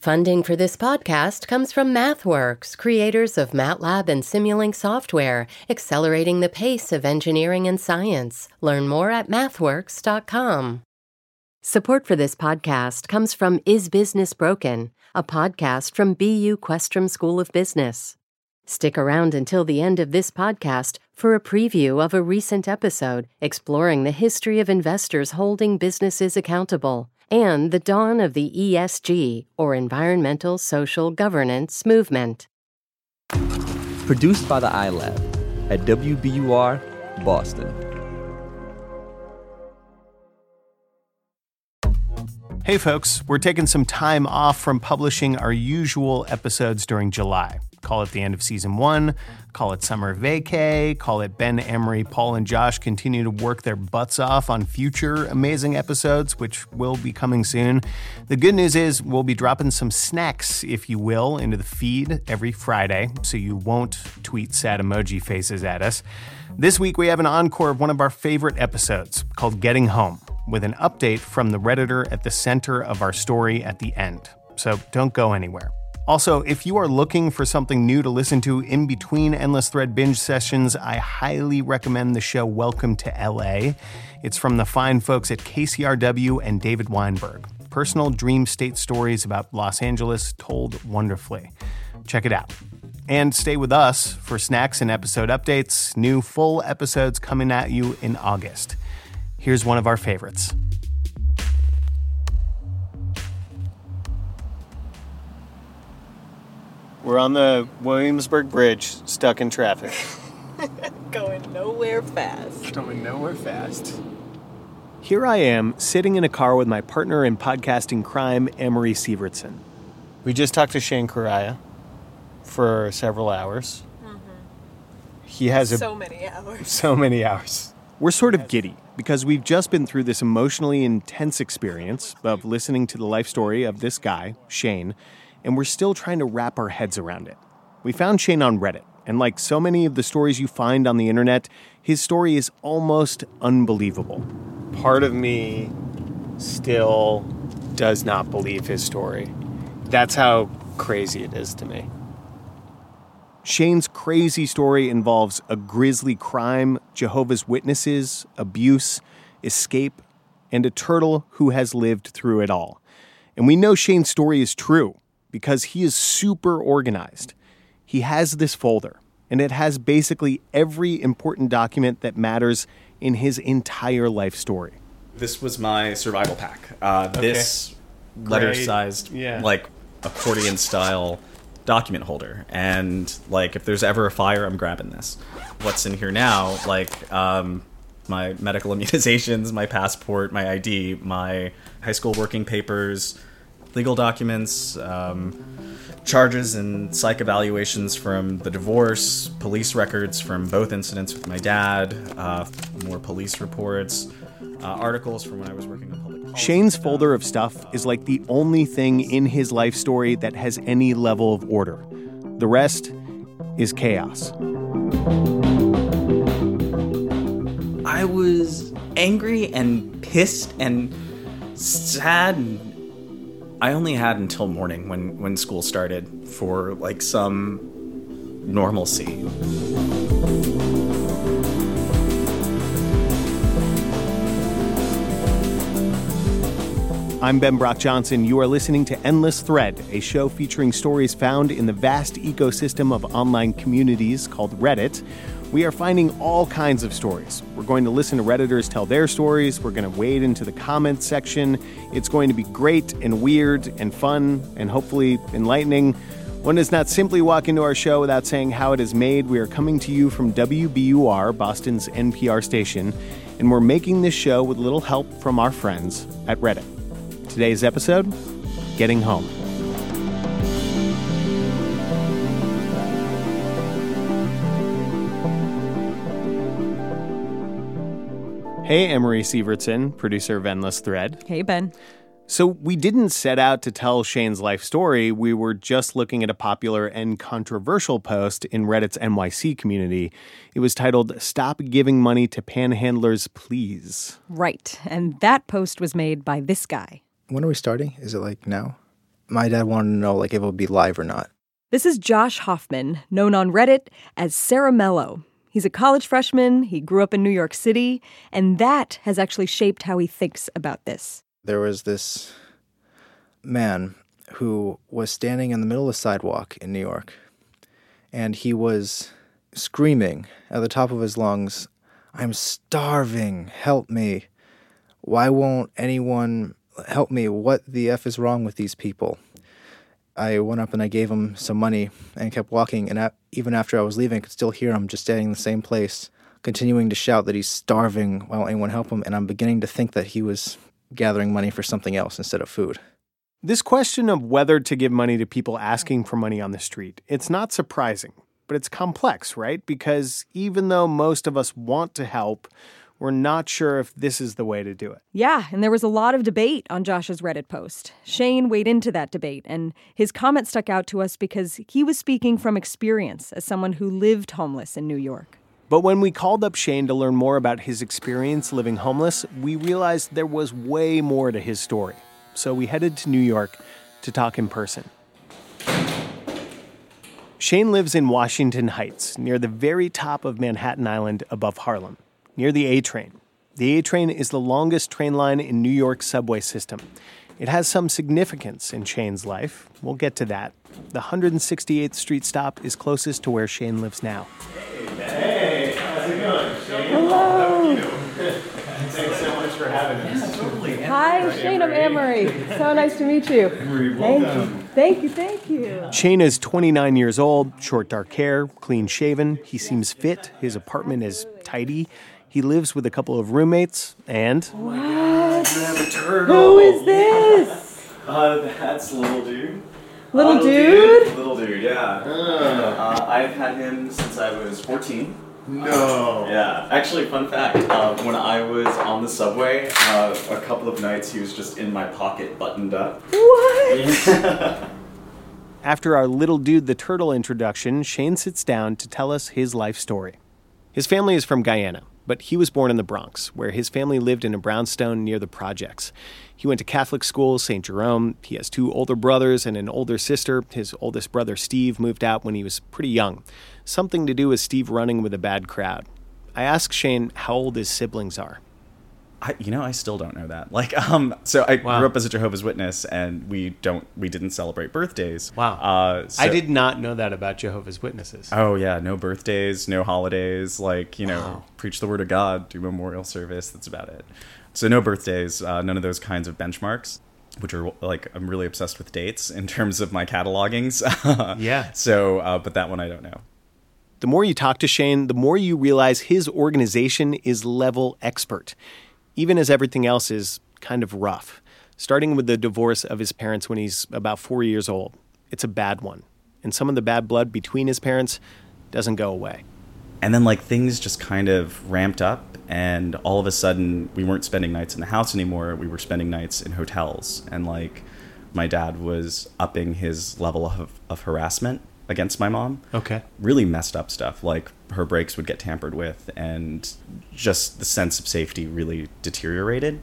Funding for this podcast comes from MathWorks, creators of MATLAB and Simulink software, accelerating the pace of engineering and science. Learn more at mathworks.com. Support for this podcast comes from Is Business Broken, a podcast from BU Questrom School of Business. Stick around until the end of this podcast for a preview of a recent episode exploring the history of investors holding businesses accountable and the dawn of the ESG, or Environmental Social Governance, movement. Produced by the iLab at WBUR, Boston. Hey, folks, we're taking some time off from publishing our usual episodes during July. Call it the end of season one, call it summer vacay, call it Ben Amory, Paul, and Josh continue to work their butts off on future amazing episodes, which will be coming soon. The good news is we'll be dropping some snacks, if you will, into the feed every Friday, so you won't tweet sad emoji faces at us. This week we have an encore of one of our favorite episodes called Getting Home, with an update from the Redditor at the center of our story at the end. So don't go anywhere. Also, if you are looking for something new to listen to in between Endless Thread binge sessions, I highly recommend the show Welcome to LA. It's from the fine folks at KCRW and David Weinberg. Personal dream state stories about Los Angeles told wonderfully. Check it out. And stay with us for snacks and episode updates. New full episodes coming at you in August. Here's one of our favorites. We're on the Williamsburg Bridge, stuck in traffic. Going nowhere fast. Going nowhere fast. Here I am, sitting in a car with my partner in podcasting crime, Amory Sievertson. We just talked to Shane Correia for several hours. Mm-hmm. He has a So many hours. so many hours. We're sort of giddy because we've just been through this emotionally intense experience of listening to the life story of this guy, Shane, and we're still trying to wrap our heads around it. We found Shane on Reddit, and like so many of the stories you find on the internet, his story is almost unbelievable. Part of me still does not believe his story. That's how crazy it is to me. Shane's crazy story involves a grisly crime, Jehovah's Witnesses, abuse, escape, and a turtle who has lived through it all. And we know Shane's story is true because he is super organized. He has this folder, and it has basically every important document that matters in his entire life story. This was my survival pack. Uh, This letter sized, yeah. like accordion style document holder. And like, if there's ever a fire, I'm grabbing this. What's in here now? Like, um, my medical immunizations, my passport, my ID, my high school working papers, legal documents, um, charges and psych evaluations from the divorce, police records from both incidents with my dad, uh, more police reports, uh, articles from when I was working on public policy. Shane's folder of stuff is like the only thing in his life story that has any level of order. The rest is chaos. I was angry and pissed and sad. And I only had until morning when when school started for like some normalcy. I'm Ben Brock Johnson. You are listening to Endless Thread, a show featuring stories found in the vast ecosystem of online communities called Reddit. We are finding all kinds of stories. We're going to listen to Redditors tell their stories. We're going to wade into the comments section. It's going to be great and weird and fun and hopefully enlightening. One does not simply walk into our show without saying how it is made. We are coming to you from WBUR, Boston's NPR station, and we're making this show with a little help from our friends at Reddit. Today's episode Getting Home. Hey, Amory Sievertson, producer of Endless Thread. Hey, Ben. So, we didn't set out to tell Shane's life story. We were just looking at a popular and controversial post in Reddit's NYC community. It was titled, Stop Giving Money to Panhandlers, Please. Right. And that post was made by this guy. When are we starting? Is it like now? my dad wanted to know like if it would be live or not. This is Josh Hoffman, known on Reddit as Sarah Mello. He's a college freshman, he grew up in New York City, and that has actually shaped how he thinks about this. There was this man who was standing in the middle of the sidewalk in New York, and he was screaming at the top of his lungs, I'm starving, help me. Why won't anyone help me? What the F is wrong with these people? I went up and I gave him some money and kept walking. And even after I was leaving, I could still hear him just standing in the same place, continuing to shout that he's starving. Won't anyone help him? And I'm beginning to think that he was gathering money for something else instead of food. This question of whether to give money to people asking for money on the street, it's not surprising, but it's complex, right? Because even though most of us want to help, we're not sure if this is the way to do it. Yeah, and there was a lot of debate on Josh's Reddit post. Shane weighed into that debate, and his comment stuck out to us because he was speaking from experience as someone who lived homeless in New York. But when we called up Shane to learn more about his experience living homeless, we realized there was way more to his story. So we headed to New York to talk in person. Shane lives in Washington Heights, near the very top of Manhattan Island above Harlem near the A train. The A train is the longest train line in New York's subway system. It has some significance in Shane's life. We'll get to that. The 168th Street stop is closest to where Shane lives now. Hey, hey how's it going, Shane? Hello. Thanks so much for having us. Hi, Shane. I'm Amory. So nice to meet you. Thank you. Thank you. Thank you. Shane is 29 years old, short dark hair, clean shaven. He seems fit. His apartment is tidy. He lives with a couple of roommates and. What? A. Who is this? Uh, that's little dude. Little Uh, dude? Little dude, yeah. Uh, I've had him since I was 14. No. Yeah, actually, fun fact. Uh, when I was on the subway, uh, a couple of nights he was just in my pocket, buttoned up. What? After our little dude the turtle introduction, Shane sits down to tell us his life story. His family is from Guyana, but he was born in the Bronx, where his family lived in a brownstone near the projects. He went to Catholic school, St. Jerome. He has two older brothers and an older sister. His oldest brother, Steve, moved out when he was pretty young. Something to do with Steve running with a bad crowd. I asked Shane how old his siblings are. I, you know, I still don't know that. Like, um, so I Wow. grew up as a Jehovah's Witness, and we don't, we didn't celebrate birthdays. Wow. Uh, so- I did not know that about Jehovah's Witnesses. Oh yeah, no birthdays, no holidays. Like you know, Wow. preach the word of God, do memorial service. That's about it. So no birthdays, uh, none of those kinds of benchmarks, which are like I'm really obsessed with dates in terms of my catalogings. Yeah. So, uh, but that one I don't know. The more you talk to Shane, the more you realize his organization is level expert, even as everything else is kind of rough. Starting with the divorce of his parents when he's about four years old. It's a bad one. And some of the bad blood between his parents doesn't go away. And then like things just kind of ramped up, and all of a sudden we weren't spending nights in the house anymore. We were spending nights in hotels, and like my dad was upping his level of, of harassment against my mom. Okay. really messed up stuff like her brakes would get tampered with and just the sense of safety really deteriorated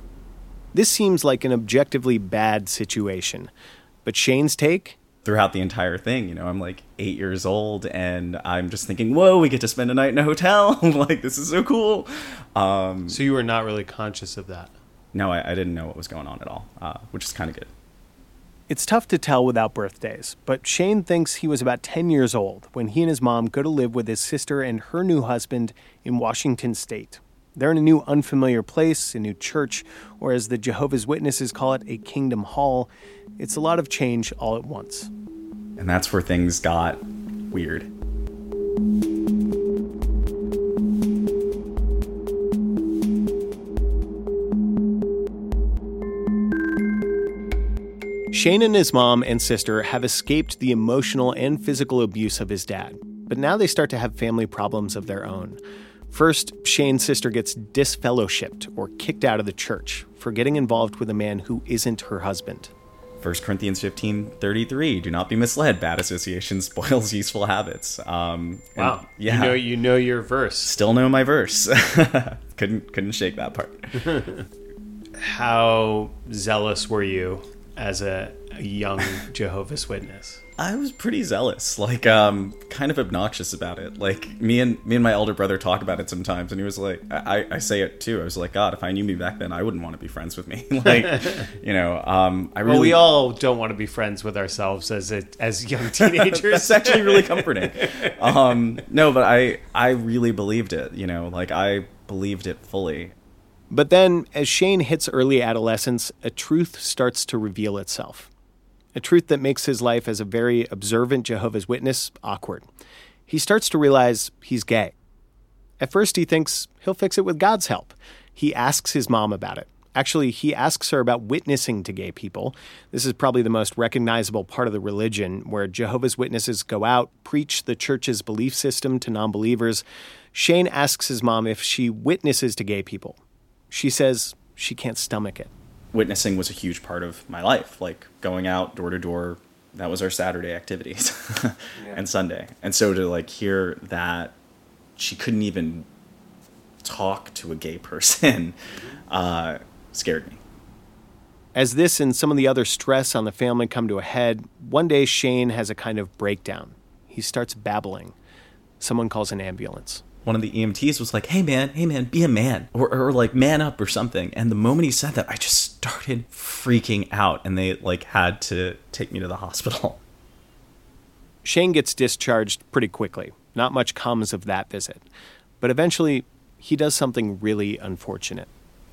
This seems like an objectively bad situation. But Shane's take? throughout the entire thing you know i'm like eight years old and i'm just thinking whoa we get to spend a night in a hotel like this is so cool um, So you were not really conscious of that. no I, I didn't know what was going on at all uh, which is kind of good It's tough to tell without birthdays, but Shane thinks he was about 10 years old when he and his mom go to live with his sister and her new husband in Washington state. They're in a new unfamiliar place, a new church, or as the Jehovah's Witnesses call it, a kingdom hall. It's a lot of change all at once. and that's where things got weird Shane and his mom and sister have escaped the emotional and physical abuse of his dad, but now they start to have family problems of their own. First, Shane's sister gets disfellowshipped or kicked out of the church for getting involved with a man who isn't her husband. 1 corinthians 15 33 do not be misled bad association spoils useful habits um, and- yeah You know you know your verse. still know my verse. couldn't couldn't shake that part. How zealous were you as a, a young Jehovah's Witness? I was pretty zealous, like um, kind of obnoxious about it. Like me and me and my elder brother talk about it sometimes, and he was like, I, I say it too. I was like, God, if I knew me back then, I wouldn't want to be friends with me. like, you know, um, I really. Well, we all don't want to be friends with ourselves as a, as young teenagers. That's actually really comforting. um, no, but I I really believed it. You know, like I believed it fully. But then, as Shane hits early adolescence, a truth starts to reveal itself a truth that makes his life as a very observant Jehovah's Witness awkward. He starts to realize he's gay. At first, he thinks he'll fix it with God's help. He asks his mom about it. Actually, he asks her about witnessing to gay people. This is probably the most recognizable part of the religion, where Jehovah's Witnesses go out, preach the church's belief system to non believers. Shane asks his mom if she witnesses to gay people. She says she can't stomach it witnessing was a huge part of my life. Like going out door to door, that was our Saturday activities yeah. and Sunday. And so to like hear that she couldn't even talk to a gay person uh, scared me. As this and some of the other stress on the family come to a head, one day Shane has a kind of breakdown. He starts babbling. Someone calls an ambulance one of the EMTs was like, "Hey man, hey man, be a man," or, or like man up or something. And the moment he said that, I just started freaking out, and they like had to take me to the hospital. Shane gets discharged pretty quickly. Not much comes of that visit, but eventually he does something really unfortunate.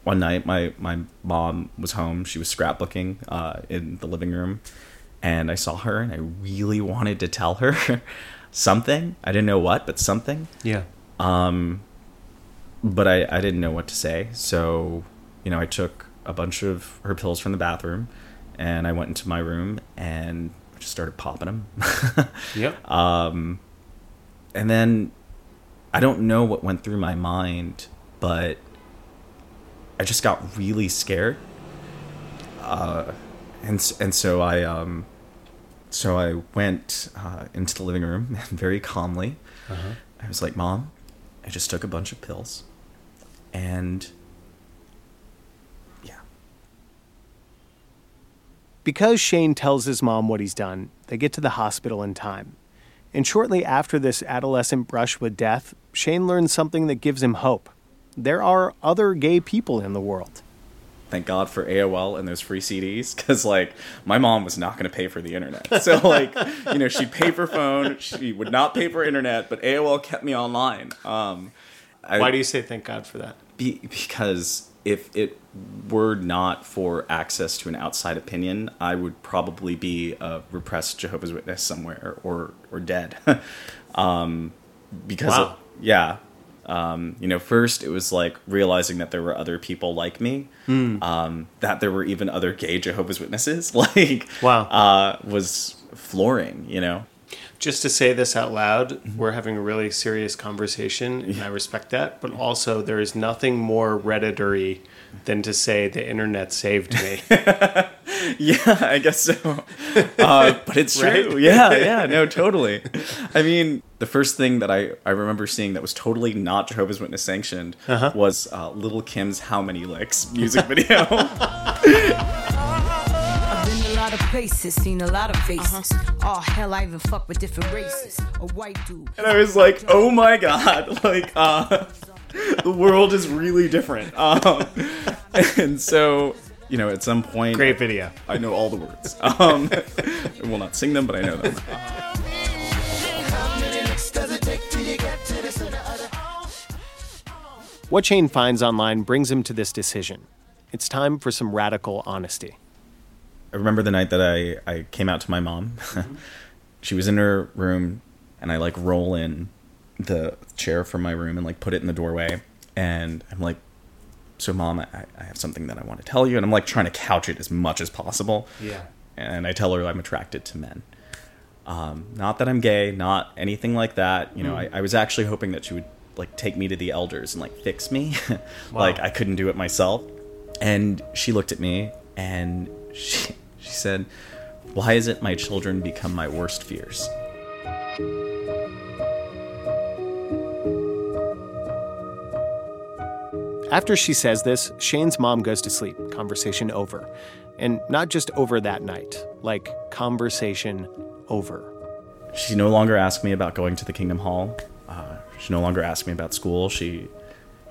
One night, my my mom was home. She was scrapbooking uh, in the living room, and I saw her, and I really wanted to tell her something. I didn't know what, but something. Yeah. Um, but I, I didn't know what to say. So, you know, I took a bunch of her pills from the bathroom and I went into my room and just started popping them. yep. Um, and then I don't know what went through my mind, but I just got really scared. Uh, and and so I um, so I went uh, into the living room and very calmly. Uh-huh. I was like, "Mom, I just took a bunch of pills and yeah. Because Shane tells his mom what he's done, they get to the hospital in time. And shortly after this adolescent brush with death, Shane learns something that gives him hope. There are other gay people in the world thank God for AOL and those free CDs because like my mom was not going to pay for the internet. So like you know she'd pay for phone, she would not pay for internet, but AOL kept me online. Um, I, Why do you say thank God for that? Be, because if it were not for access to an outside opinion, I would probably be a repressed Jehovah's Witness somewhere or or dead. um, because wow. of, yeah, um, you know, first it was like realizing that there were other people like me, mm. um, that there were even other gay Jehovah's Witnesses. like, wow, uh, was flooring. You know, just to say this out loud, mm-hmm. we're having a really serious conversation, and I respect that. But also, there is nothing more redditory than to say the internet saved me. yeah, I guess so. Uh, but it's true. Right? Yeah, yeah, no, totally. I mean, the first thing that I, I remember seeing that was totally not Jehovah's Witness sanctioned uh-huh. was uh, Lil' Kim's How Many Licks music video. I've been a lot of places, seen a lot of faces. Uh-huh. Oh hell, I even fuck with different races. A white dude. And I was like, oh my god, like uh the world is really different. Um, and so, you know, at some point, great video. I know all the words. Um, I will not sing them, but I know them. What Shane finds online brings him to this decision. It's time for some radical honesty. I remember the night that I, I came out to my mom. She was in her room, and I like roll in the chair from my room and like put it in the doorway. And I'm like, so mom, I, I have something that I want to tell you. And I'm like trying to couch it as much as possible. Yeah. And I tell her I'm attracted to men. Um, not that I'm gay, not anything like that. You know, mm. I, I, was actually hoping that she would like take me to the elders and like fix me. wow. like I couldn't do it myself. And she looked at me and she she said, "Why is it my children become my worst fears?" After she says this, Shane's mom goes to sleep, conversation over. And not just over that night, like conversation over. She no longer asked me about going to the Kingdom Hall. Uh, she no longer asked me about school. She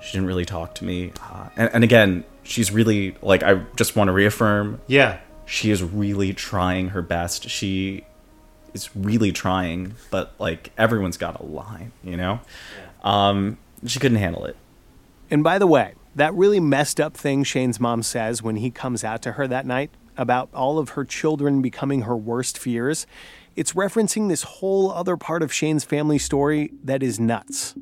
she didn't really talk to me. Uh, and, and again, she's really like I just want to reaffirm. Yeah. She is really trying her best. She is really trying, but like everyone's got a line, you know. Um, she couldn't handle it. And by the way, that really messed up thing Shane's mom says when he comes out to her that night about all of her children becoming her worst fears, it's referencing this whole other part of Shane's family story that is nuts.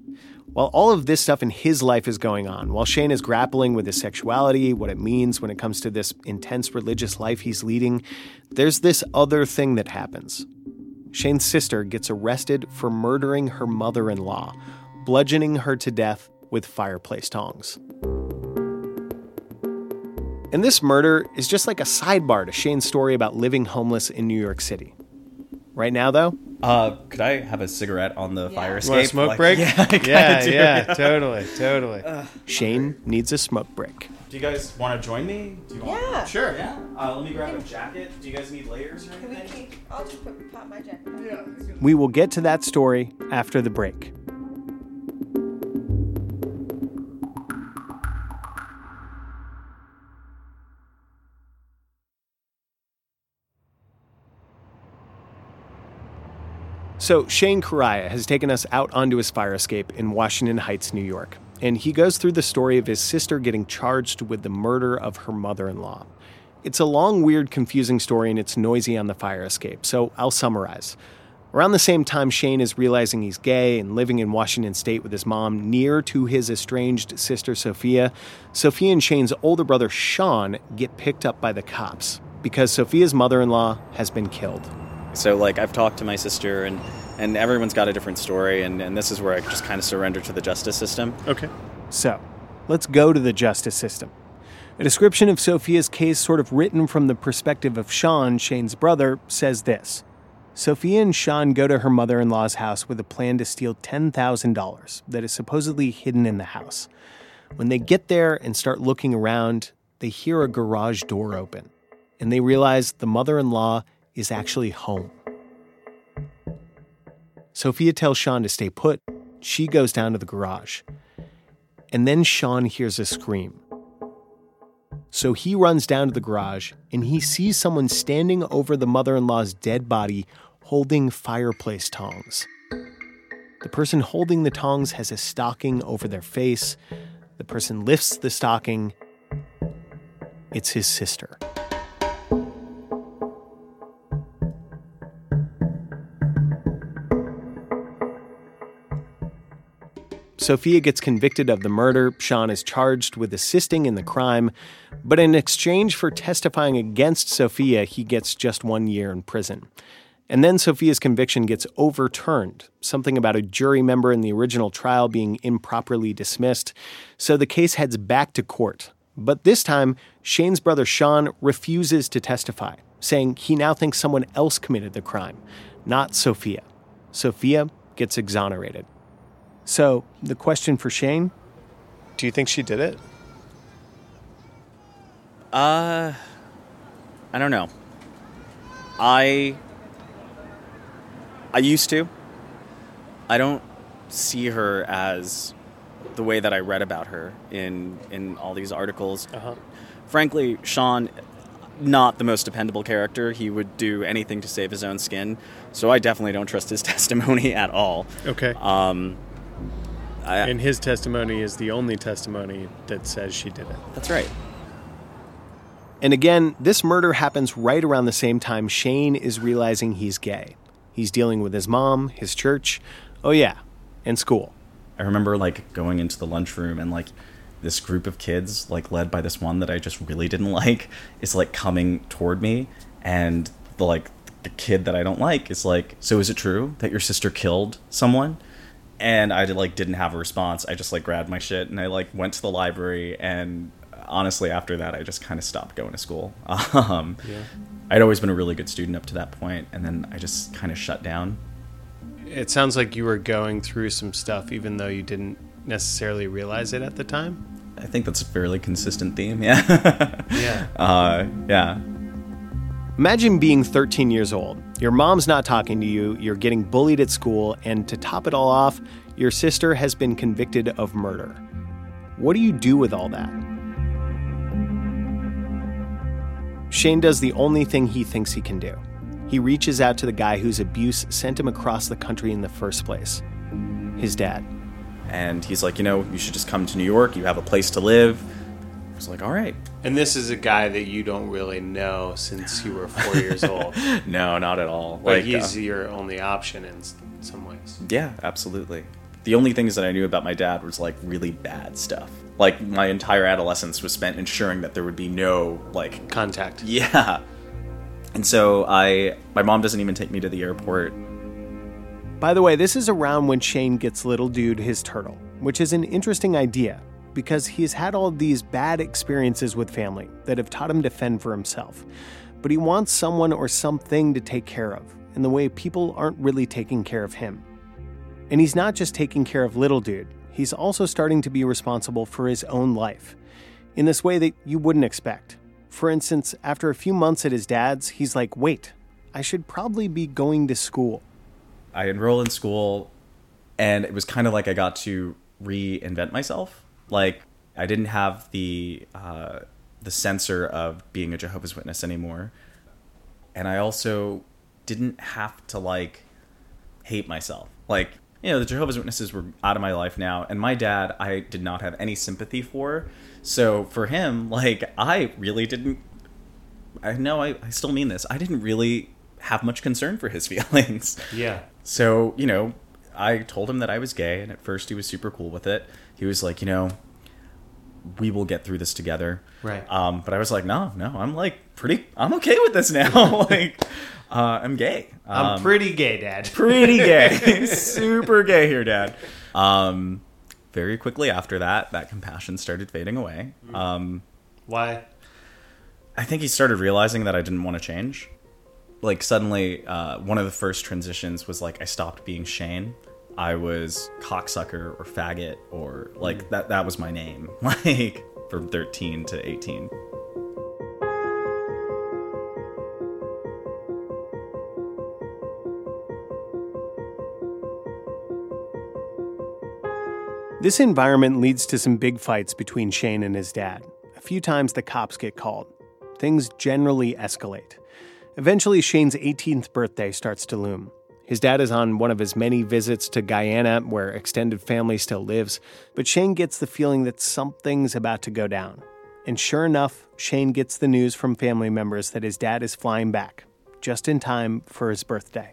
While all of this stuff in his life is going on, while Shane is grappling with his sexuality, what it means when it comes to this intense religious life he's leading, there's this other thing that happens. Shane's sister gets arrested for murdering her mother in law, bludgeoning her to death with fireplace tongs. And this murder is just like a sidebar to Shane's story about living homeless in New York City. Right now, though, Uh, could I have a cigarette on the fire escape? You want a smoke Like- break? Yeah, I yeah, do, yeah, you know? totally, totally. Shane needs a smoke break. Do you guys want to join me? Do you want- Yeah. Sure. Yeah. Uh, let me grab a jacket. Do you guys need layers or Can we anything? keep? I'll just put, pop my jacket. on. We will get to that story after the break. So, Shane Correia has taken us out onto his fire escape in Washington Heights, New York. And he goes through the story of his sister getting charged with the murder of her mother in law. It's a long, weird, confusing story, and it's noisy on the fire escape, so I'll summarize. Around the same time, Shane is realizing he's gay and living in Washington state with his mom near to his estranged sister Sophia, Sophia and Shane's older brother Sean get picked up by the cops because Sophia's mother in law has been killed. So like I've talked to my sister and and everyone's got a different story and, and this is where I just kind of surrender to the justice system. Okay. So, let's go to the justice system. A description of Sophia's case, sort of written from the perspective of Sean, Shane's brother, says this Sophia and Sean go to her mother in law's house with a plan to steal $10,000 that is supposedly hidden in the house. When they get there and start looking around, they hear a garage door open, and they realize the mother in law is actually home. Sophia tells Sean to stay put. She goes down to the garage. And then Sean hears a scream. So he runs down to the garage and he sees someone standing over the mother in law's dead body holding fireplace tongs. The person holding the tongs has a stocking over their face. The person lifts the stocking. It's his sister. Sophia gets convicted of the murder. Sean is charged with assisting in the crime. But in exchange for testifying against Sophia, he gets just one year in prison. And then Sophia's conviction gets overturned, something about a jury member in the original trial being improperly dismissed. So the case heads back to court. But this time, Shane's brother Sean refuses to testify, saying he now thinks someone else committed the crime, not Sophia. Sophia gets exonerated. So, the question for Shane do you think she did it? Uh I don't know. I I used to. I don't see her as the way that I read about her in in all these articles. Uh-huh. Frankly, Sean not the most dependable character. He would do anything to save his own skin. So I definitely don't trust his testimony at all. Okay. Um I, and his testimony is the only testimony that says she did it. that's right. And again, this murder happens right around the same time Shane is realizing he's gay. He's dealing with his mom, his church, oh yeah, and school. I remember like going into the lunchroom and like this group of kids, like led by this one that I just really didn't like, is like coming toward me, and the like the kid that I don't like is like, "So is it true that your sister killed someone?" And I like didn't have a response. I just like grabbed my shit and I like went to the library. And honestly, after that, I just kind of stopped going to school. Um, Yeah. I'd always been a really good student up to that point, and then I just kind of shut down. It sounds like you were going through some stuff even though you didn't necessarily realize it at the time. I think that's a fairly consistent theme. Yeah. Yeah. Uh, yeah. Imagine being 13 years old. Your mom's not talking to you, you're getting bullied at school, and to top it all off, your sister has been convicted of murder. What do you do with all that? Shane does the only thing he thinks he can do. He reaches out to the guy whose abuse sent him across the country in the first place his dad. And he's like, you know, you should just come to New York. You have a place to live. I was like, all right. And this is a guy that you don't really know since you were four years old. no, not at all. But like he's uh, your only option in some ways. Yeah, absolutely. The only things that I knew about my dad was like really bad stuff. Like my entire adolescence was spent ensuring that there would be no like Contact. yeah. And so I my mom doesn't even take me to the airport. By the way, this is around when Shane gets little dude his turtle, which is an interesting idea because he's had all these bad experiences with family that have taught him to fend for himself. But he wants someone or something to take care of in the way people aren't really taking care of him. And he's not just taking care of little dude, he's also starting to be responsible for his own life in this way that you wouldn't expect. For instance, after a few months at his dad's, he's like, wait, I should probably be going to school. I enroll in school and it was kind of like I got to reinvent myself. Like I didn't have the uh, the censor of being a Jehovah's Witness anymore, and I also didn't have to like hate myself. Like you know, the Jehovah's Witnesses were out of my life now, and my dad I did not have any sympathy for. So for him, like I really didn't. I know I, I still mean this. I didn't really have much concern for his feelings. Yeah. So, you know, I told him that I was gay, and at first he was super cool with it. He was like, you know, we will get through this together. Right. Um, but I was like, no, no, I'm like pretty, I'm okay with this now. like, uh, I'm gay. I'm Um, pretty gay, Dad. pretty gay, super gay here, Dad. Um, very quickly after that, that compassion started fading away. Um, Why? I think he started realizing that I didn't want to change. Like suddenly, uh, one of the first transitions was like I stopped being Shane. I was cocksucker or faggot or like mm. that. That was my name. Like from thirteen to eighteen. This environment leads to some big fights between Shane and his dad. A few times the cops get called. Things generally escalate. Eventually, Shane's 18th birthday starts to loom. His dad is on one of his many visits to Guyana, where extended family still lives, but Shane gets the feeling that something's about to go down. And sure enough, Shane gets the news from family members that his dad is flying back, just in time for his birthday.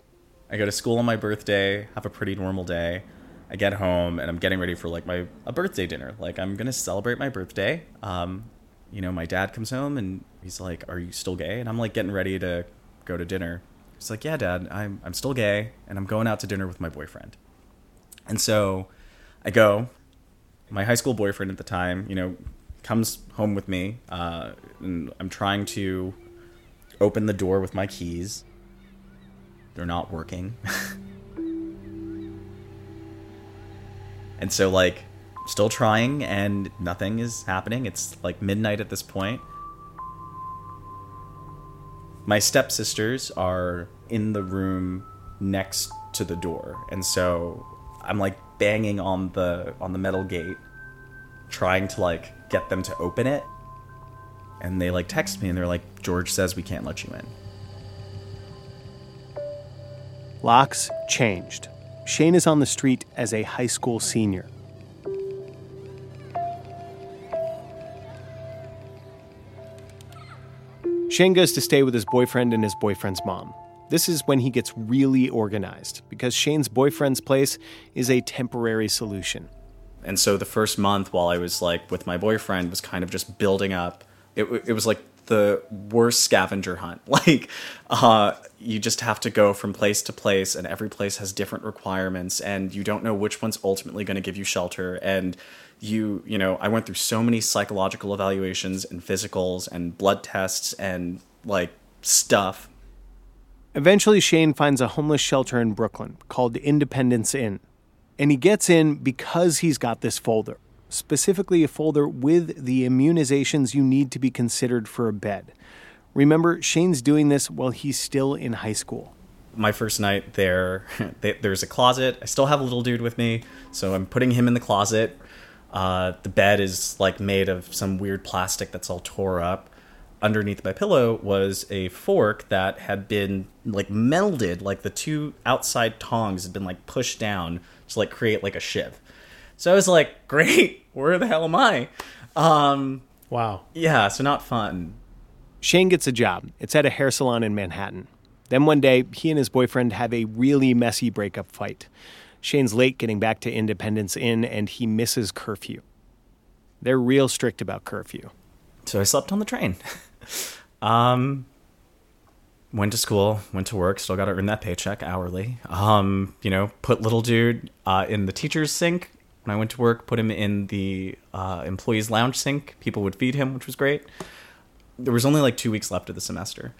I go to school on my birthday, have a pretty normal day. I get home and I'm getting ready for like my a birthday dinner. Like I'm gonna celebrate my birthday. Um, you know, my dad comes home and he's like, "Are you still gay?" And I'm like getting ready to go to dinner. He's like, "Yeah, Dad, I'm I'm still gay and I'm going out to dinner with my boyfriend." And so I go. My high school boyfriend at the time, you know, comes home with me, uh, and I'm trying to open the door with my keys. They're not working. and so, like, still trying, and nothing is happening. It's like midnight at this point. My stepsisters are in the room next to the door, and so I'm like banging on the on the metal gate, trying to like get them to open it. And they like text me, and they're like, "George says we can't let you in." Locks changed. Shane is on the street as a high school senior. Shane goes to stay with his boyfriend and his boyfriend's mom. This is when he gets really organized because Shane's boyfriend's place is a temporary solution. And so the first month while I was like with my boyfriend was kind of just building up. It, it was like the worst scavenger hunt. Like, uh, you just have to go from place to place, and every place has different requirements, and you don't know which one's ultimately going to give you shelter. And you, you know, I went through so many psychological evaluations and physicals and blood tests and like stuff. Eventually, Shane finds a homeless shelter in Brooklyn called Independence Inn. And he gets in because he's got this folder, specifically a folder with the immunizations you need to be considered for a bed. Remember, Shane's doing this while he's still in high school. My first night there, there's a closet. I still have a little dude with me, so I'm putting him in the closet. Uh, the bed is like made of some weird plastic that's all tore up. Underneath my pillow was a fork that had been like melded, like the two outside tongs had been like pushed down to like create like a shiv. So I was like, great, where the hell am I? Um, wow. Yeah, so not fun. Shane gets a job. It's at a hair salon in Manhattan. Then one day, he and his boyfriend have a really messy breakup fight. Shane's late getting back to Independence Inn and he misses curfew. They're real strict about curfew. So I slept on the train. um, went to school, went to work, still got to earn that paycheck hourly. Um, you know, put little dude uh, in the teacher's sink when I went to work, put him in the uh, employees' lounge sink. People would feed him, which was great. There was only like two weeks left of the semester.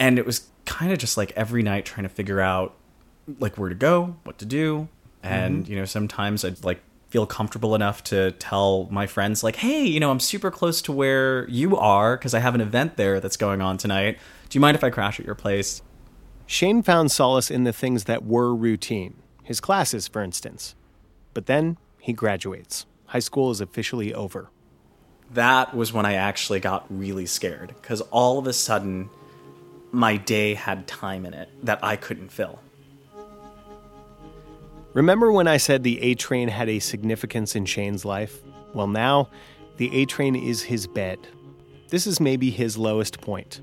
And it was kind of just like every night trying to figure out like where to go, what to do. And, Mhm. you know, sometimes I'd like feel comfortable enough to tell my friends like, "Hey, you know, I'm super close to where you are because I have an event there that's going on tonight. Do you mind if I crash at your place?" Shane found solace in the things that were routine, his classes, for instance. But then he graduates. High school is officially over. That was when I actually got really scared because all of a sudden my day had time in it that I couldn't fill. Remember when I said the A train had a significance in Shane's life? Well, now the A train is his bed. This is maybe his lowest point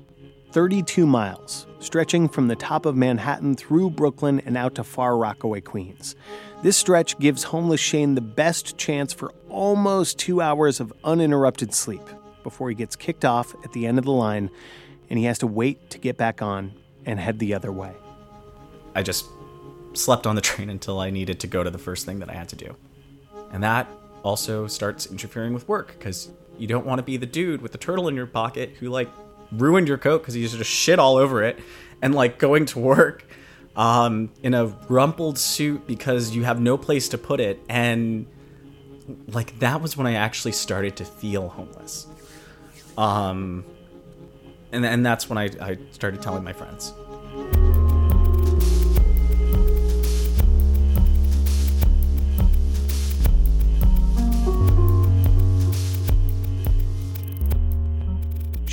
32 miles, stretching from the top of Manhattan through Brooklyn and out to far Rockaway, Queens. This stretch gives homeless Shane the best chance for almost two hours of uninterrupted sleep before he gets kicked off at the end of the line and he has to wait to get back on and head the other way. I just slept on the train until I needed to go to the first thing that I had to do. And that also starts interfering with work because you don't want to be the dude with the turtle in your pocket who like ruined your coat because he just shit all over it and like going to work um, in a rumpled suit because you have no place to put it and like that was when I actually started to feel homeless. Um, and and that's when I, I started telling my friends.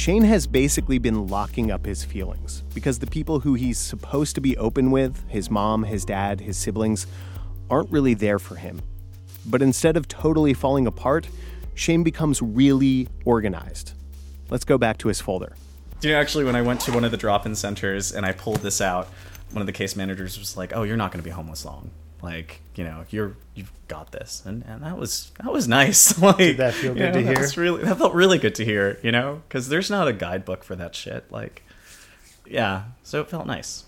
Shane has basically been locking up his feelings because the people who he's supposed to be open with, his mom, his dad, his siblings, aren't really there for him. But instead of totally falling apart, Shane becomes really organized. Let's go back to his folder. Do you know, actually, when I went to one of the drop-in centers and I pulled this out, one of the case managers was like, "Oh, you're not going to be homeless long. Like, you know, you're you've got this." And and that was that was nice. like, Did that feel good to know, that hear? really that felt really good to hear. You know, because there's not a guidebook for that shit. Like, yeah, so it felt nice.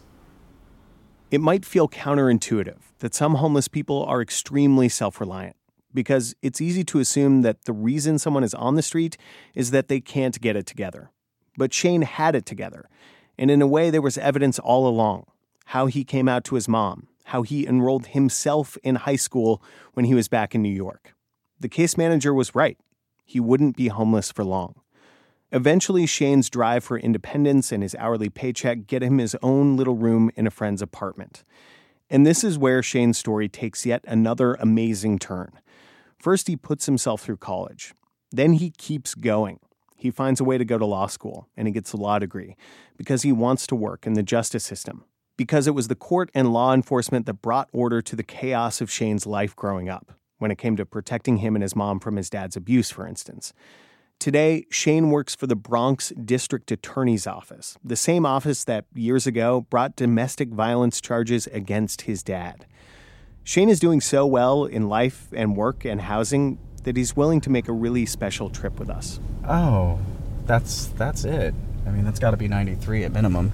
It might feel counterintuitive that some homeless people are extremely self reliant because it's easy to assume that the reason someone is on the street is that they can't get it together. But Shane had it together. And in a way, there was evidence all along how he came out to his mom, how he enrolled himself in high school when he was back in New York. The case manager was right. He wouldn't be homeless for long. Eventually, Shane's drive for independence and his hourly paycheck get him his own little room in a friend's apartment. And this is where Shane's story takes yet another amazing turn. First, he puts himself through college. Then he keeps going. He finds a way to go to law school and he gets a law degree because he wants to work in the justice system. Because it was the court and law enforcement that brought order to the chaos of Shane's life growing up, when it came to protecting him and his mom from his dad's abuse, for instance. Today, Shane works for the Bronx District Attorney's Office, the same office that years ago brought domestic violence charges against his dad. Shane is doing so well in life and work and housing that he's willing to make a really special trip with us. Oh, that's that's it. I mean, that's got to be 93 at minimum.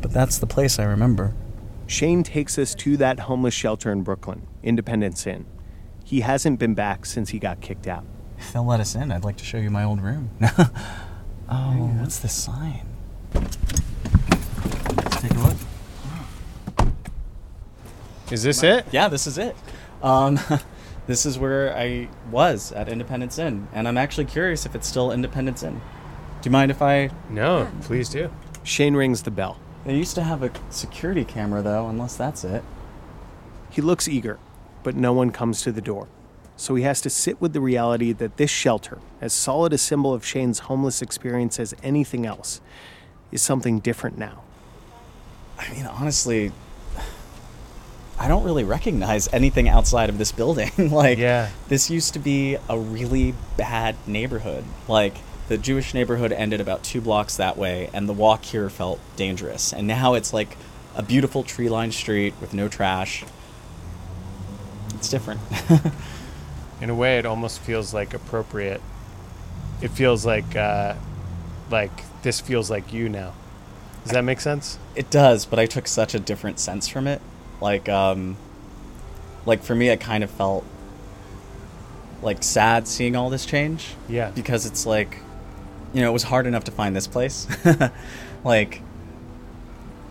But that's the place I remember. Shane takes us to that homeless shelter in Brooklyn, Independence Inn. He hasn't been back since he got kicked out. If they'll let us in, I'd like to show you my old room. oh, what's the sign? Let's take a look. Is this it? Yeah, this is it. Um, this is where I was at Independence Inn, and I'm actually curious if it's still Independence Inn. Do you mind if I? No, please do. Shane rings the bell. They used to have a security camera though, unless that's it. He looks eager, but no one comes to the door. So he has to sit with the reality that this shelter, as solid a symbol of Shane's homeless experience as anything else, is something different now. I mean, honestly, I don't really recognize anything outside of this building. like, Yeah. this used to be a really bad neighborhood. Like, the Jewish neighborhood ended about two blocks that way, and the walk here felt dangerous. And now it's like a beautiful tree lined street with no trash. It's different. In a way, it almost feels like appropriate. It feels like, uh, like this feels like you now. Does that make sense? It does, but I took such a different sense from it. Like, um, like for me, I kind of felt like sad seeing all this change. Yeah. Because it's like, you know, it was hard enough to find this place. like,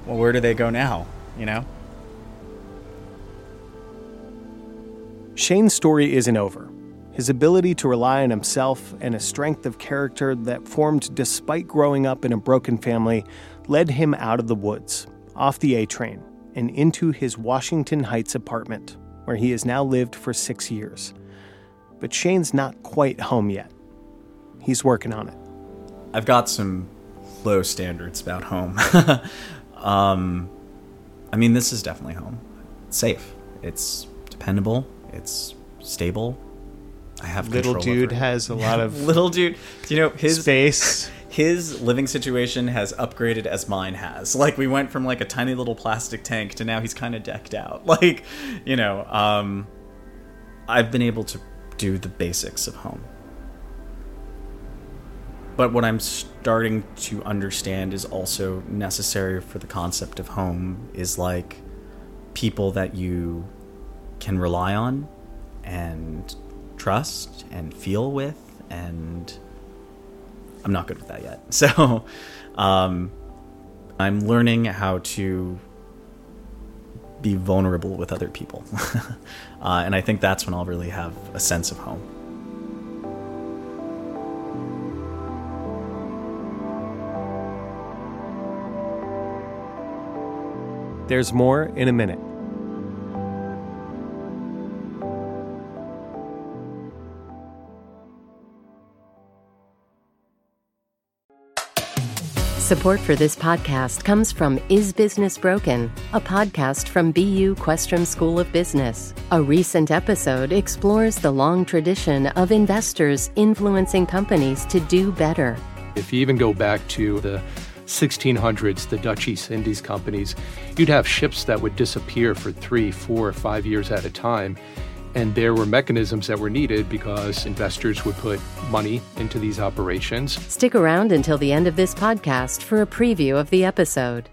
well, where do they go now? You know? Shane's story isn't over. His ability to rely on himself and a strength of character that formed despite growing up in a broken family led him out of the woods, off the A train, and into his Washington Heights apartment, where he has now lived for six years. But Shane's not quite home yet. He's working on it. I've got some low standards about home. um, I mean, this is definitely home. It's safe. It's dependable. It's stable. I have Little dude has a lot of little dude. Do you know his space? His living situation has upgraded as mine has. Like we went from like a tiny little plastic tank to now he's kind of decked out. Like, you know, um, I've been able to do the basics of home. But what I'm starting to understand is also necessary for the concept of home is like people that you can rely on and trust and feel with and I'm not good with that yet. So um, I'm learning how to be vulnerable with other people. uh, and I think that's when I'll really have a sense of home. There's more in a minute. Support for this podcast comes from Is Business Broken, a podcast from BU Questrom School of Business. A recent episode explores the long tradition of investors influencing companies to do better. If you even go back to the 1600s, the Dutch East Indies companies, you'd have ships that would disappear for three, four, or five years at a time. And there were mechanisms that were needed because investors would put money into these operations. Stick around until the end of this podcast for a preview of the episode.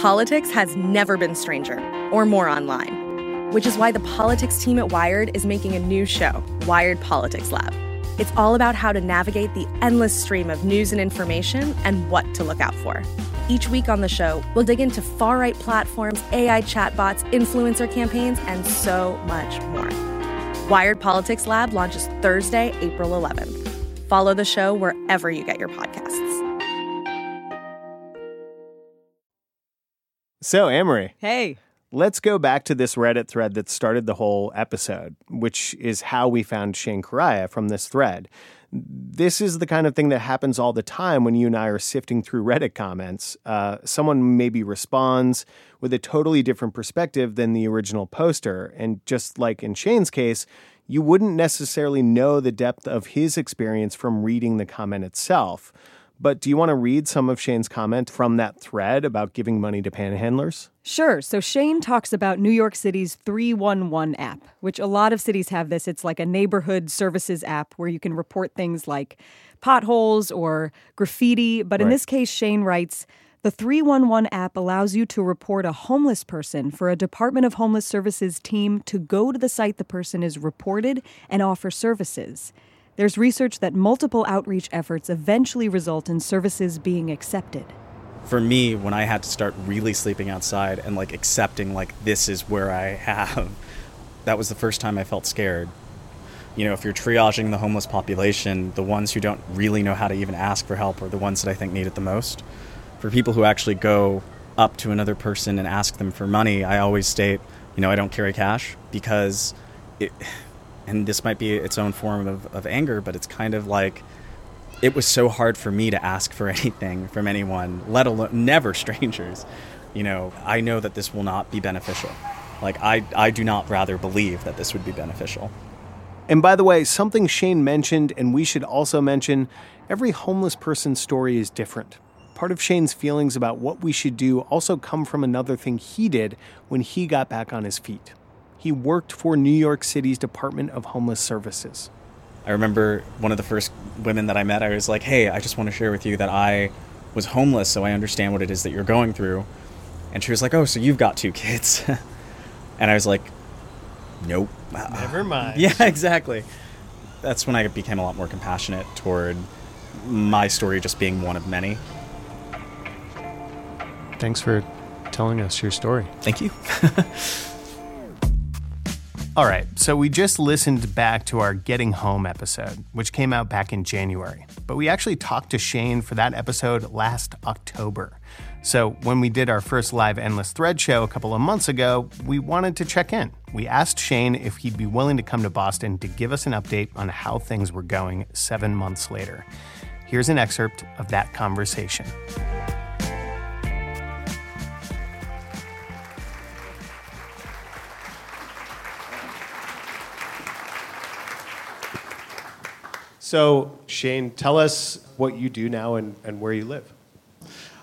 Politics has never been stranger or more online, which is why the politics team at Wired is making a new show, Wired Politics Lab. It's all about how to navigate the endless stream of news and information and what to look out for. Each week on the show, we'll dig into far right platforms, AI chatbots, influencer campaigns, and so much more. Wired Politics Lab launches Thursday, April 11th. Follow the show wherever you get your podcasts. So, Amory. Hey. Let's go back to this Reddit thread that started the whole episode, which is how we found Shane Correia from this thread. This is the kind of thing that happens all the time when you and I are sifting through Reddit comments. Uh, someone maybe responds with a totally different perspective than the original poster. And just like in Shane's case, you wouldn't necessarily know the depth of his experience from reading the comment itself. But do you want to read some of Shane's comment from that thread about giving money to panhandlers? Sure. So Shane talks about New York City's 311 app, which a lot of cities have this. It's like a neighborhood services app where you can report things like potholes or graffiti. But in this case, Shane writes the 311 app allows you to report a homeless person for a Department of Homeless Services team to go to the site the person is reported and offer services. There's research that multiple outreach efforts eventually result in services being accepted. For me, when I had to start really sleeping outside and like accepting like this is where I have, that was the first time I felt scared. you know, if you're triaging the homeless population, the ones who don't really know how to even ask for help are the ones that I think need it the most. For people who actually go up to another person and ask them for money, I always state, you know, I don't carry cash because it, and this might be its own form of, of anger, but it's kind of like it was so hard for me to ask for anything from anyone, let alone never strangers. You know, I know that this will not be beneficial. Like, I, I do not rather believe that this would be beneficial. And by the way, something Shane mentioned, and we should also mention every homeless person's story is different. Part of Shane's feelings about what we should do also come from another thing he did when he got back on his feet. He worked for New York City's Department of Homeless Services. I remember one of the first women that I met, I was like, hey, I just want to share with you that I was homeless, so I understand what it is that you're going through. And she was like, oh, so you've got two kids. and I was like, nope. Never mind. Yeah, exactly. That's when I became a lot more compassionate toward my story just being one of many. Thanks for telling us your story. Thank you. All right, so we just listened back to our Getting Home episode, which came out back in January. But we actually talked to Shane for that episode last October. So when we did our first live Endless Thread show a couple of months ago, we wanted to check in. We asked Shane if he'd be willing to come to Boston to give us an update on how things were going seven months later. Here's an excerpt of that conversation. So, Shane, tell us what you do now and, and where you live.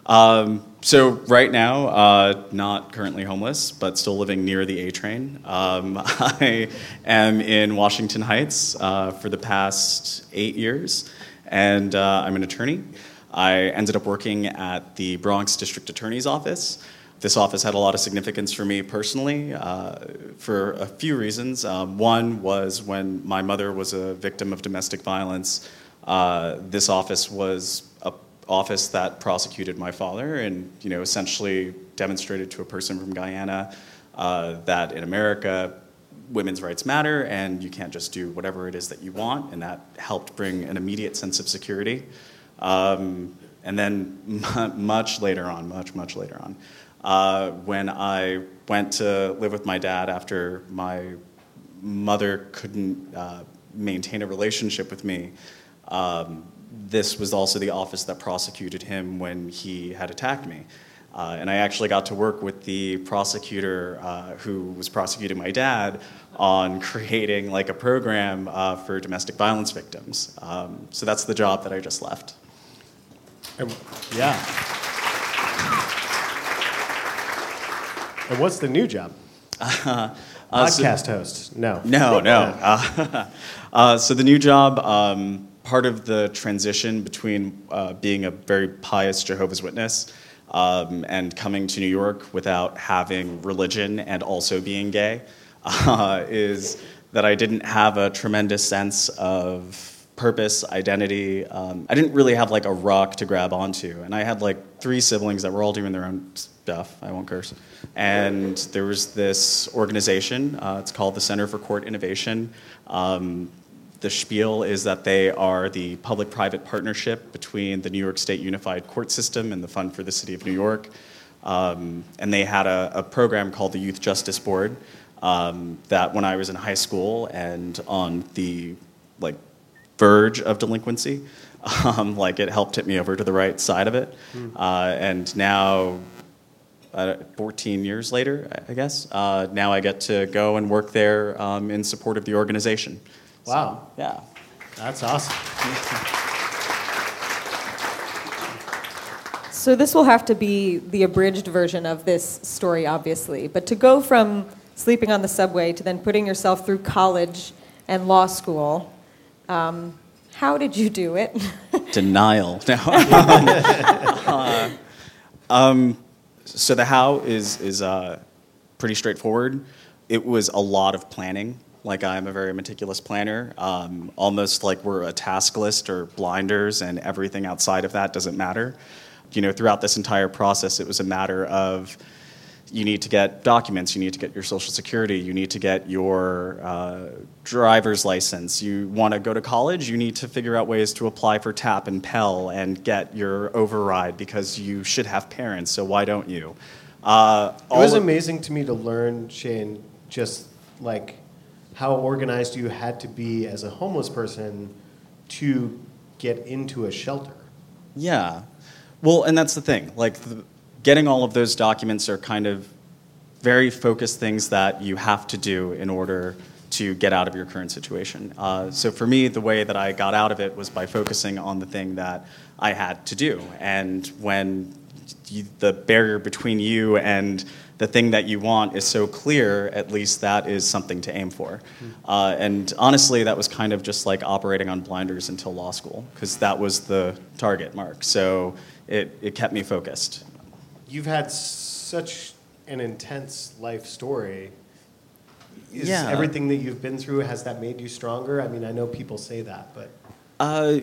Um, so right now, uh, not currently homeless, but still living near the A train. Um, I am in Washington Heights uh, for the past eight years, and uh, I'm an attorney. I ended up working at the Bronx District Attorney's Office. This office had a lot of significance for me personally uh, for a few reasons. Um, one was when my mother was a victim of domestic violence, uh, this office was an office that prosecuted my father and you know essentially demonstrated to a person from Guyana uh, that in America women's rights matter and you can't just do whatever it is that you want and that helped bring an immediate sense of security um, and then much later on much much later on uh, when I went to live with my dad after my mother couldn't uh, maintain a relationship with me um, this was also the office that prosecuted him when he had attacked me. Uh, and I actually got to work with the prosecutor uh, who was prosecuting my dad on creating like a program uh, for domestic violence victims. Um, so that's the job that I just left. Yeah. And what's the new job? Uh, so- Podcast host. No. No, no. Uh, uh, so the new job, um, part of the transition between uh, being a very pious Jehovah's Witness um, and coming to New York without having religion and also being gay uh, is that I didn't have a tremendous sense of purpose, identity. Um, I didn't really have like a rock to grab onto, and I had like three siblings that were all doing their own stuff. I won't curse. And there was this organization. Uh, it's called the Center for Court Innovation. Um, the spiel is that they are the public private partnership between the New York State Unified Court System and the Fund for the City of New York. Um, and they had a, a, program called the Youth Justice Board um, that when I was in high school and on the like verge of delinquency, um, like it helped tip me over to the right side of it. Hmm. Uh, and now, uh, 14 years later, I- I guess, uh, now I get to go and work there um, in support of the organization. Wow. yeah. That's awesome. So this will have to be the abridged version of this story, obviously. But to go from sleeping on the subway to then putting yourself through college and law school, um, how did you do it? Denial. No. uh, um, so the how is is uh, pretty straightforward. It was a lot of planning. Like I'm a very meticulous planner, um, almost like we're a task list or blinders, and everything outside of that doesn't matter. You know, throughout this entire process, it was a matter of you need to get documents, you need to get your social security, you need to get your uh, driver's license. You want to go to college, you need to figure out ways to apply for TAP and Pell and get your override because you should have parents, so why don't you? Uh, It was amazing to me to learn, Shane, just like how organized you had to be as a homeless person to get into a shelter. Yeah. Well, and that's the thing. Like, the, getting all of those documents are kind of very focused things that you have to do in order to get out of your current situation. Uh, so for me, the way that I got out of it was by focusing on the thing that I had to do. And when you, the barrier between you and the thing that you want is so clear, at least that is something to aim for. Uh, and honestly, that was kind of just like operating on blinders until law school, because that was the target mark. So it, it kept me focused. You've had such an intense life story. Is Yeah. everything that you've been through has that made you stronger? I mean, I know people say that, but Uh,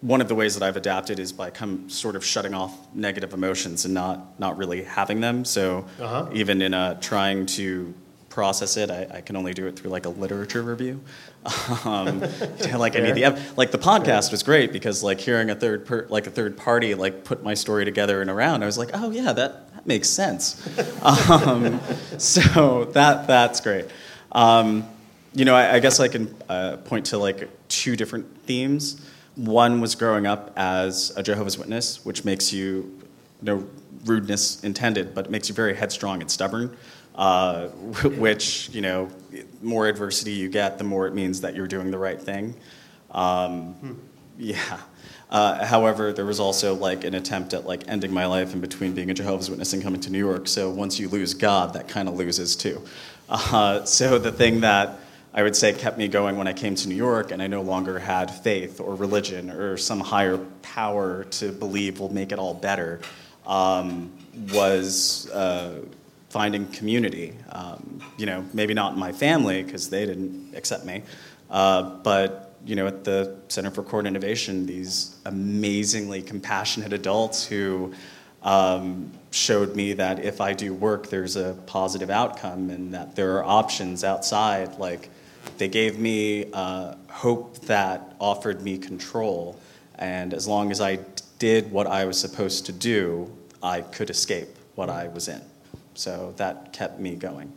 one of the ways that I've adapted is by come sort of shutting off negative emotions and not not really having them. So Uh-huh. even in uh, trying to process it, I, I can only do it through like a literature review. Um, like I need the like the podcast was great because like hearing a third per- like a third party like put my story together and around I was like, oh yeah, that, that makes sense. um, so that that's great. Um, you know, I, I guess I can uh, point to like two different themes. One was growing up as a Jehovah's Witness, which makes you, no rudeness intended, but it makes you very headstrong and stubborn. Uh, which you know, more adversity you get, the more it means that you're doing the right thing. Um, yeah. Uh, however, there was also like an attempt at like ending my life in between being a Jehovah's Witness and coming to New York. So once you lose God, that kind of loses too. Uh, so the thing that I would say kept me going when I came to New York and I no longer had faith or religion or some higher power to believe will make it all better um, was uh, finding community. Um, you know, maybe not in my family because they didn't accept me, uh, but you know, at the Center for Court Innovation, these amazingly compassionate adults who um, showed me that if I do work, there's a positive outcome and that there are options outside. Like, they gave me uh, hope that offered me control, and as long as I did what I was supposed to do, I could escape what I was in. So that kept me going.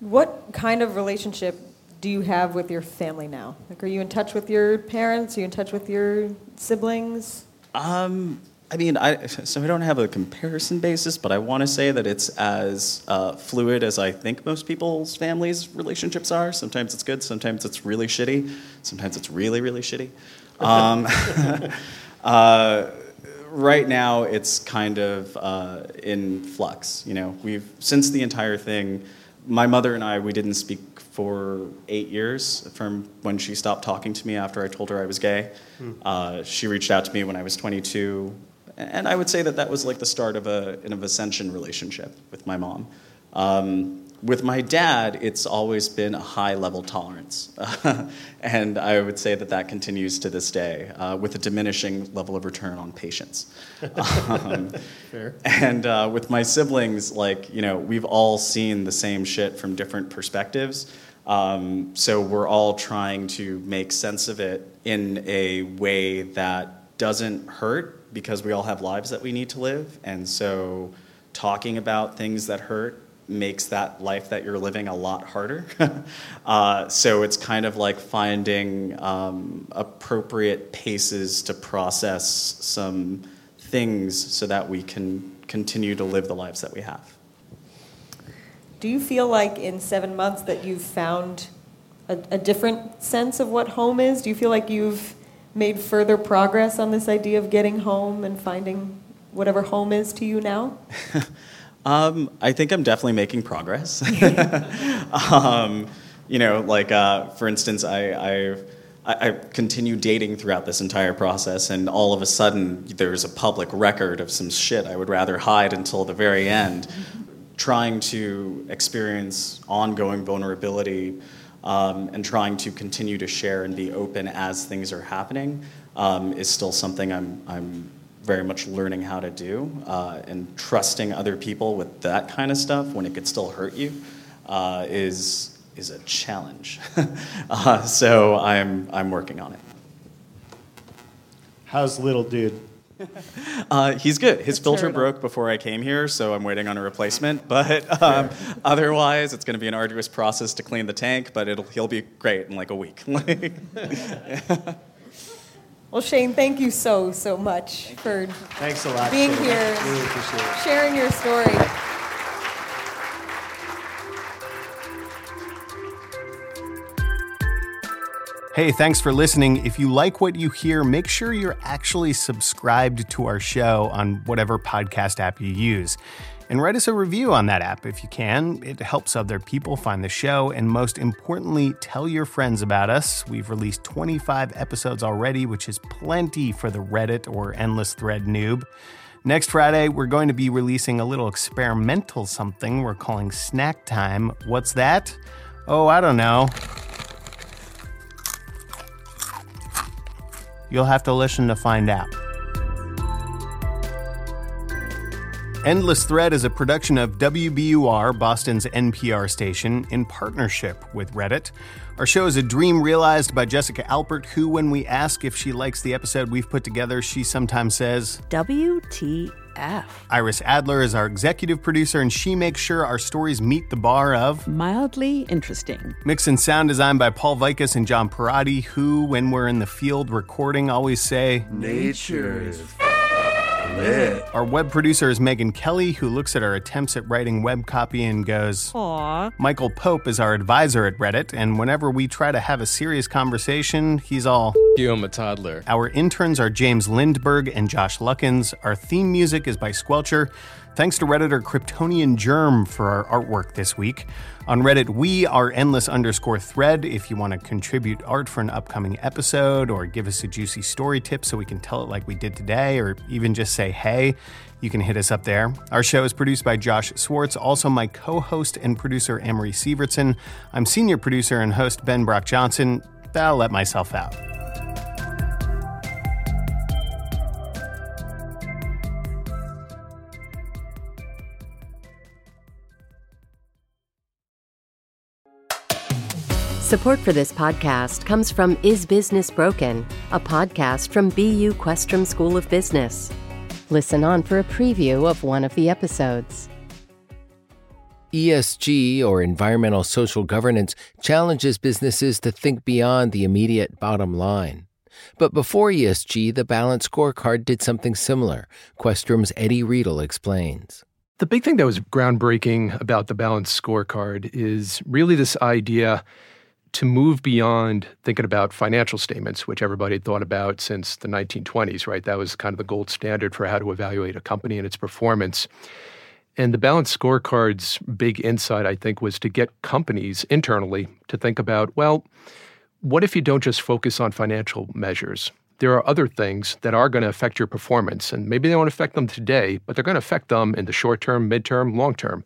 What kind of relationship do you have with your family now? Like, are you in touch with your parents? Are you in touch with your siblings? Um, I mean, I, so I don't have a comparison basis, but I want to say that it's as uh, fluid as I think most people's families' relationships are. Sometimes it's good, sometimes it's really shitty, sometimes it's really, really shitty. Um, uh, right now, it's kind of uh, in flux. You know, we've since the entire thing. My mother and I, we didn't speak for eight years from when she stopped talking to me after I told her I was gay. Hmm. Uh, she reached out to me when I was 22, and I would say that that was like the start of a an ascension relationship with my mom. Um, with my dad, it's always been a high level tolerance, and I would say that that continues to this day, uh, with a diminishing level of return on patience. Um, Fair. and uh, with my siblings, like, you know, we've all seen the same shit from different perspectives. Um, so we're all trying to make sense of it in a way that doesn't hurt because we all have lives that we need to live. And so talking about things that hurt makes that life that you're living a lot harder. uh, so it's kind of like finding um, appropriate paces to process some things so that we can continue to live the lives that we have. Do you feel like in seven months that you've found a, a different sense of what home is? Do you feel like you've made further progress on this idea of getting home and finding whatever home is to you now? Um, I think I'm definitely making progress. um, you know, like uh, for instance, I, I've, I, dating throughout this entire process, and all of a sudden, there's a public record of some shit I would rather hide until the very end. Trying to experience ongoing vulnerability um, and trying to continue to share and be open as things are happening um, is still something I'm, I'm very much learning how to do uh, and trusting other people with that kind of stuff when it could still hurt you uh, is is a challenge. uh, so I'm I'm working on it. How's little dude? Uh, he's good. His filter broke before I came here, so I'm waiting on a replacement. But um, otherwise, it's going to be an arduous process to clean the tank. But it'll he'll be great in like a week. Well, Shane, thank you so, so much for Thanks a lot. being Shane. here, Really appreciate it. sharing your story. Hey, thanks for listening. If you like what you hear, make sure you're actually subscribed to our show on whatever podcast app you use. And write us a review on that app if you can. It helps other people find the show. And most importantly, tell your friends about us. We've released 25 episodes already, which is plenty for the Reddit or Endless Thread noob. Next Friday, we're going to be releasing a little experimental something we're calling Snack Time. What's that? Oh, I don't know. You'll have to listen to find out. Endless Thread is a production of WBUR, Boston's NPR station, in partnership with Reddit. Our show is a dream realized by Jessica Alpert, who, when we ask if she likes the episode we've put together, she sometimes says, WTF. Iris Adler is our executive producer, and she makes sure our stories meet the bar of mildly interesting. Mix and sound design by Paul Vaitkus and John Parati, who, when we're in the field recording, always say, Nature is lit. Our web producer is Megan Kelly, who looks at our attempts at writing web copy and goes, Aww. Michael Pope is our advisor at Reddit, and whenever we try to have a serious conversation, he's all, You, I'm a toddler. Our interns are James Lindberg and Josh Luckins. Our theme music is by Squelcher. Thanks to Redditor Kryptonian Germ for our artwork this week. On Reddit, we are endless underscore thread if you want to contribute art for an upcoming episode or give us a juicy story tip so we can tell it like we did today or even just say hey. You can hit us up there. Our show is produced by Josh Swartz, also my co host and producer, Amory Sievertson. I'm senior producer and host, Ben Brock Johnson. I'll let myself out. Support for this podcast comes from Is Business Broken, a podcast from BU Questrom School of Business. Listen on for a preview of one of the episodes. ESG, or environmental social governance, challenges businesses to think beyond the immediate bottom line. But before ESG, the Balance Scorecard did something similar. Questrom's Eddie Riedl explains. The big thing that was groundbreaking about the Balance Scorecard is really this idea to move beyond thinking about financial statements, which everybody had thought about since the 1920s, right? That was kind of the gold standard for how to evaluate a company and its performance. And the Balance Scorecard's big insight, I think, was to get companies internally to think about well, what if you don't just focus on financial measures? There are other things that are going to affect your performance, and maybe they won't affect them today, but they're going to affect them in the short term, midterm, long term.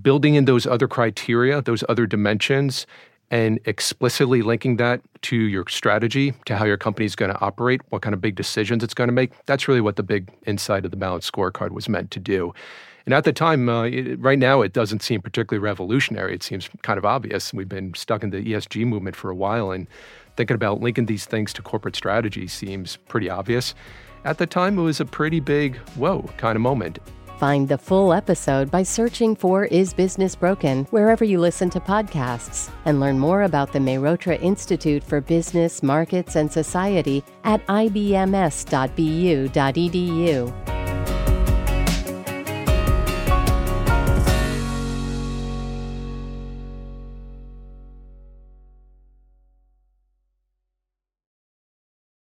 Building in those other criteria, those other dimensions, and explicitly linking that to your strategy, to how your company is going to operate, what kind of big decisions it's going to make. That's really what the big insight of the Balance Scorecard was meant to do. And at the time, uh, it, right now, it doesn't seem particularly revolutionary. It seems kind of obvious. We've been stuck in the ESG movement for a while, and thinking about linking these things to corporate strategy seems pretty obvious. At the time, it was a pretty big, whoa kind of moment. Find the full episode by searching for Is Business Broken wherever you listen to podcasts and learn more about the Mehrotra Institute for Business, Markets, and Society at ibms.bu.edu.